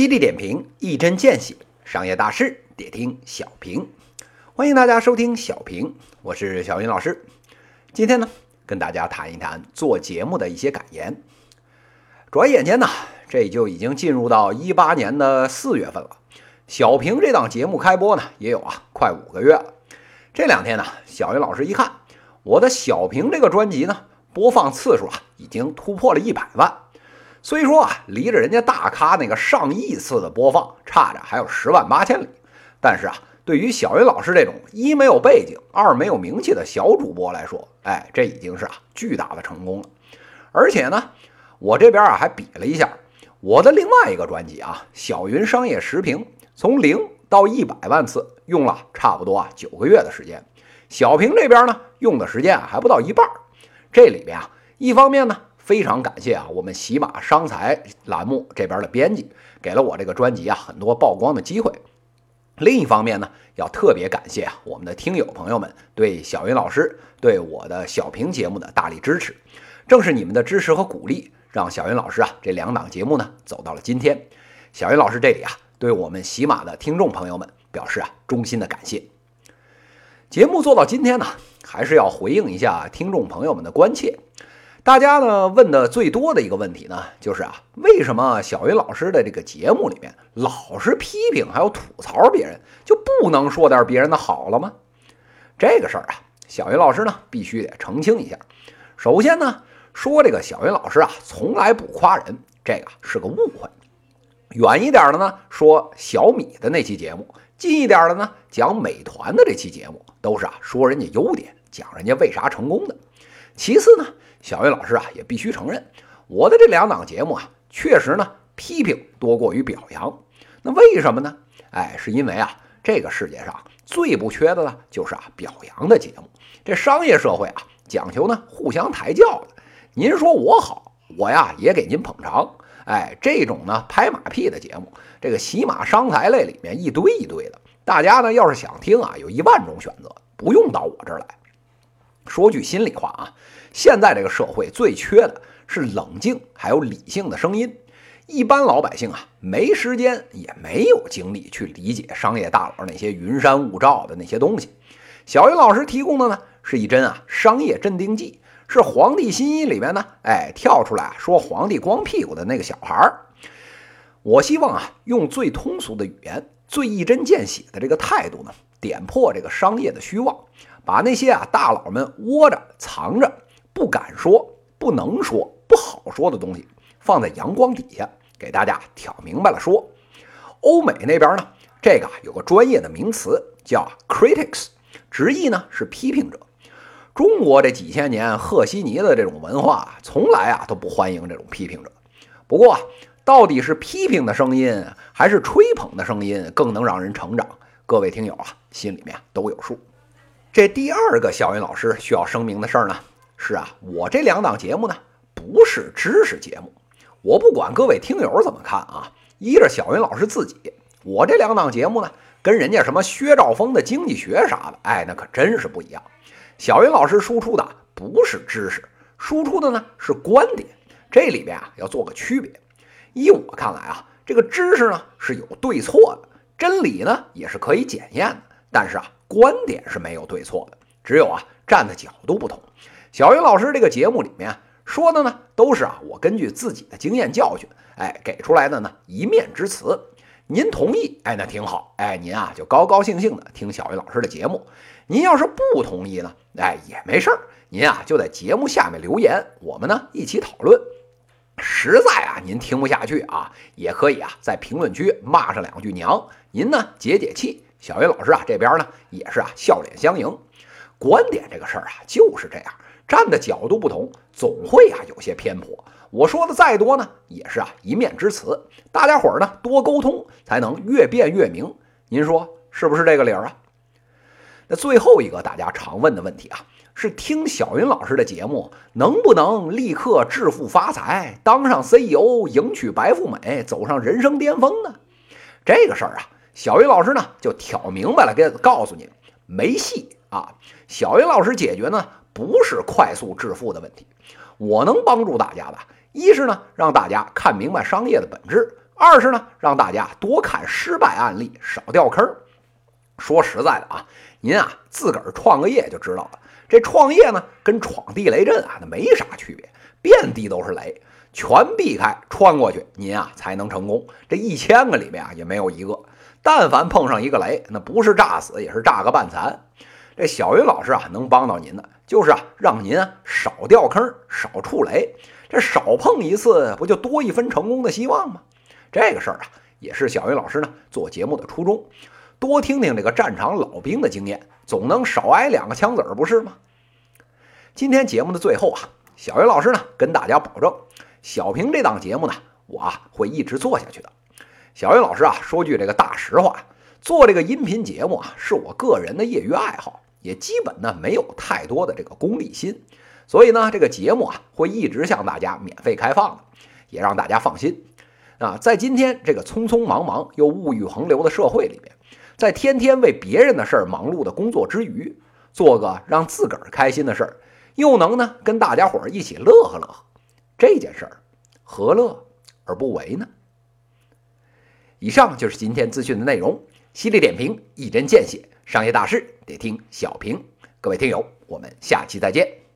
犀利点评，一针见血，商业大事得听小平。欢迎大家收听小平，我是小云老师。今天呢，跟大家谈一谈做节目的一些感言。转眼间呢，这就已经进入到一八年的四月份了。小平这档节目开播呢，也有啊快五个月了。这两天呢，小云老师一看，我的小平这个专辑呢，播放次数啊，已经突破了一百万。虽说啊，离着人家大咖那个上亿次的播放差着还有十万八千里，但是啊，对于小云老师这种一没有背景，二没有名气的小主播来说，哎，这已经是啊巨大的成功了。而且呢，我这边啊还比了一下，我的另外一个专辑啊《小云商业时评》，从零到一百万次用了差不多啊九个月的时间，小平这边呢用的时间啊还不到一半。这里边啊，一方面呢。非常感谢啊，我们喜马商财栏目这边的编辑给了我这个专辑啊很多曝光的机会。另一方面呢，要特别感谢啊我们的听友朋友们对小云老师对我的小平节目的大力支持。正是你们的支持和鼓励，让小云老师啊这两档节目呢走到了今天。小云老师这里啊，对我们喜马的听众朋友们表示啊衷心的感谢。节目做到今天呢，还是要回应一下听众朋友们的关切。大家呢问的最多的一个问题呢，就是啊，为什么小云老师的这个节目里面老是批评还有吐槽别人，就不能说点别人的好了吗？这个事儿啊，小云老师呢必须得澄清一下。首先呢，说这个小云老师啊从来不夸人，这个是个误会。远一点的呢，说小米的那期节目；近一点的呢，讲美团的这期节目，都是啊说人家优点，讲人家为啥成功的。其次呢。小云老师啊，也必须承认，我的这两档节目啊，确实呢批评多过于表扬。那为什么呢？哎，是因为啊，这个世界上最不缺的呢，就是啊表扬的节目。这商业社会啊，讲求呢互相抬轿的。您说我好，我呀也给您捧场。哎，这种呢拍马屁的节目，这个喜马商财类里面一堆一堆的。大家呢要是想听啊，有一万种选择，不用到我这儿来。说句心里话啊。现在这个社会最缺的是冷静还有理性的声音。一般老百姓啊，没时间也没有精力去理解商业大佬那些云山雾罩的那些东西。小云老师提供的呢，是一针啊商业镇定剂，是《皇帝新衣》里面呢，哎跳出来说皇帝光屁股的那个小孩儿。我希望啊，用最通俗的语言、最一针见血的这个态度呢，点破这个商业的虚妄，把那些啊大佬们窝着藏着。不敢说、不能说、不好说的东西，放在阳光底下给大家挑明白了说。欧美那边呢，这个有个专业的名词叫 critics，直译呢是批评者。中国这几千年赫西尼的这种文化，从来啊都不欢迎这种批评者。不过，到底是批评的声音还是吹捧的声音更能让人成长？各位听友啊，心里面都有数。这第二个小云老师需要声明的事儿呢。是啊，我这两档节目呢，不是知识节目。我不管各位听友怎么看啊，依着小云老师自己，我这两档节目呢，跟人家什么薛兆丰的经济学啥的，哎，那可真是不一样。小云老师输出的不是知识，输出的呢是观点。这里边啊要做个区别。依我看来啊，这个知识呢是有对错的，真理呢也是可以检验的，但是啊，观点是没有对错的，只有啊站的角度不同。小云老师这个节目里面说的呢，都是啊，我根据自己的经验教训，哎，给出来的呢一面之词。您同意，哎，那挺好，哎，您啊就高高兴兴的听小云老师的节目。您要是不同意呢，哎，也没事儿，您啊就在节目下面留言，我们呢一起讨论。实在啊您听不下去啊，也可以啊在评论区骂上两句娘，您呢解解气。小云老师啊这边呢也是啊笑脸相迎。观点这个事儿啊就是这样。站的角度不同，总会啊有些偏颇。我说的再多呢，也是啊一面之词。大家伙儿呢多沟通，才能越辩越明。您说是不是这个理儿啊？那最后一个大家常问的问题啊，是听小云老师的节目能不能立刻致富发财，当上 CEO，迎娶白富美，走上人生巅峰呢？这个事儿啊，小云老师呢就挑明白了，给告诉您没戏啊。小云老师解决呢。不是快速致富的问题，我能帮助大家的，一是呢让大家看明白商业的本质，二是呢，让大家多看失败案例，少掉坑。说实在的啊，您啊自个儿创个业就知道了。这创业呢，跟闯地雷阵啊，那没啥区别，遍地都是雷，全避开穿过去，您啊才能成功。这一千个里面啊，也没有一个。但凡碰上一个雷，那不是炸死，也是炸个半残。这小云老师啊，能帮到您的，就是啊，让您啊少掉坑，少触雷。这少碰一次，不就多一分成功的希望吗？这个事儿啊，也是小云老师呢做节目的初衷。多听听这个战场老兵的经验，总能少挨两个枪子儿，不是吗？今天节目的最后啊，小云老师呢跟大家保证，小平这档节目呢，我啊会一直做下去的。小云老师啊，说句这个大实话，做这个音频节目啊，是我个人的业余爱好，也基本呢没有太多的这个功利心，所以呢，这个节目啊会一直向大家免费开放的，也让大家放心啊。在今天这个匆匆忙忙又物欲横流的社会里边，在天天为别人的事儿忙碌的工作之余，做个让自个儿开心的事儿，又能呢跟大家伙儿一起乐呵乐呵，这件事儿何乐而不为呢？以上就是今天资讯的内容，犀利点评，一针见血，商业大事得听小平。各位听友，我们下期再见。